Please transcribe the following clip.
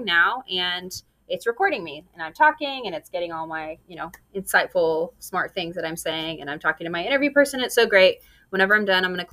recording now and it's recording me and I'm talking and it's getting all my, you know, insightful, smart things that I'm saying and I'm talking to my interview person. It's so great. Whenever I'm done, I'm going to click